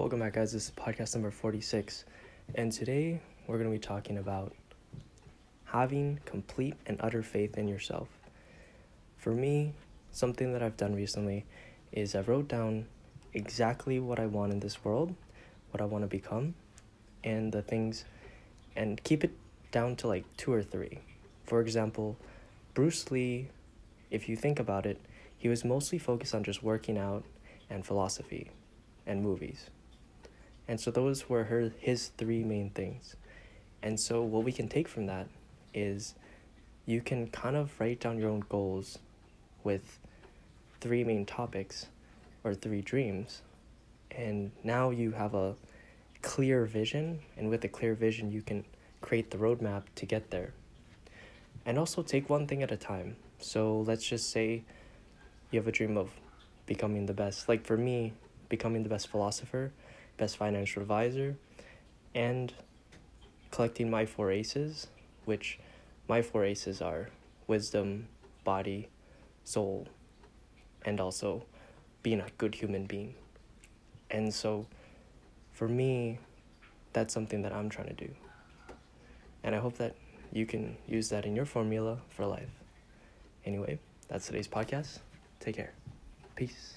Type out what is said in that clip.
Welcome back, guys. This is podcast number 46, and today we're going to be talking about having complete and utter faith in yourself. For me, something that I've done recently is I wrote down exactly what I want in this world, what I want to become, and the things, and keep it down to like two or three. For example, Bruce Lee, if you think about it, he was mostly focused on just working out and philosophy and movies. And so those were her his three main things. And so what we can take from that is you can kind of write down your own goals with three main topics or three dreams. And now you have a clear vision, and with a clear vision, you can create the roadmap to get there. And also take one thing at a time. So let's just say you have a dream of becoming the best. Like for me, becoming the best philosopher best financial advisor, and collecting my four aces, which my four aces are wisdom, body, soul, and also being a good human being. And so for me, that's something that I'm trying to do. And I hope that you can use that in your formula for life. Anyway, that's today's podcast. Take care. Peace.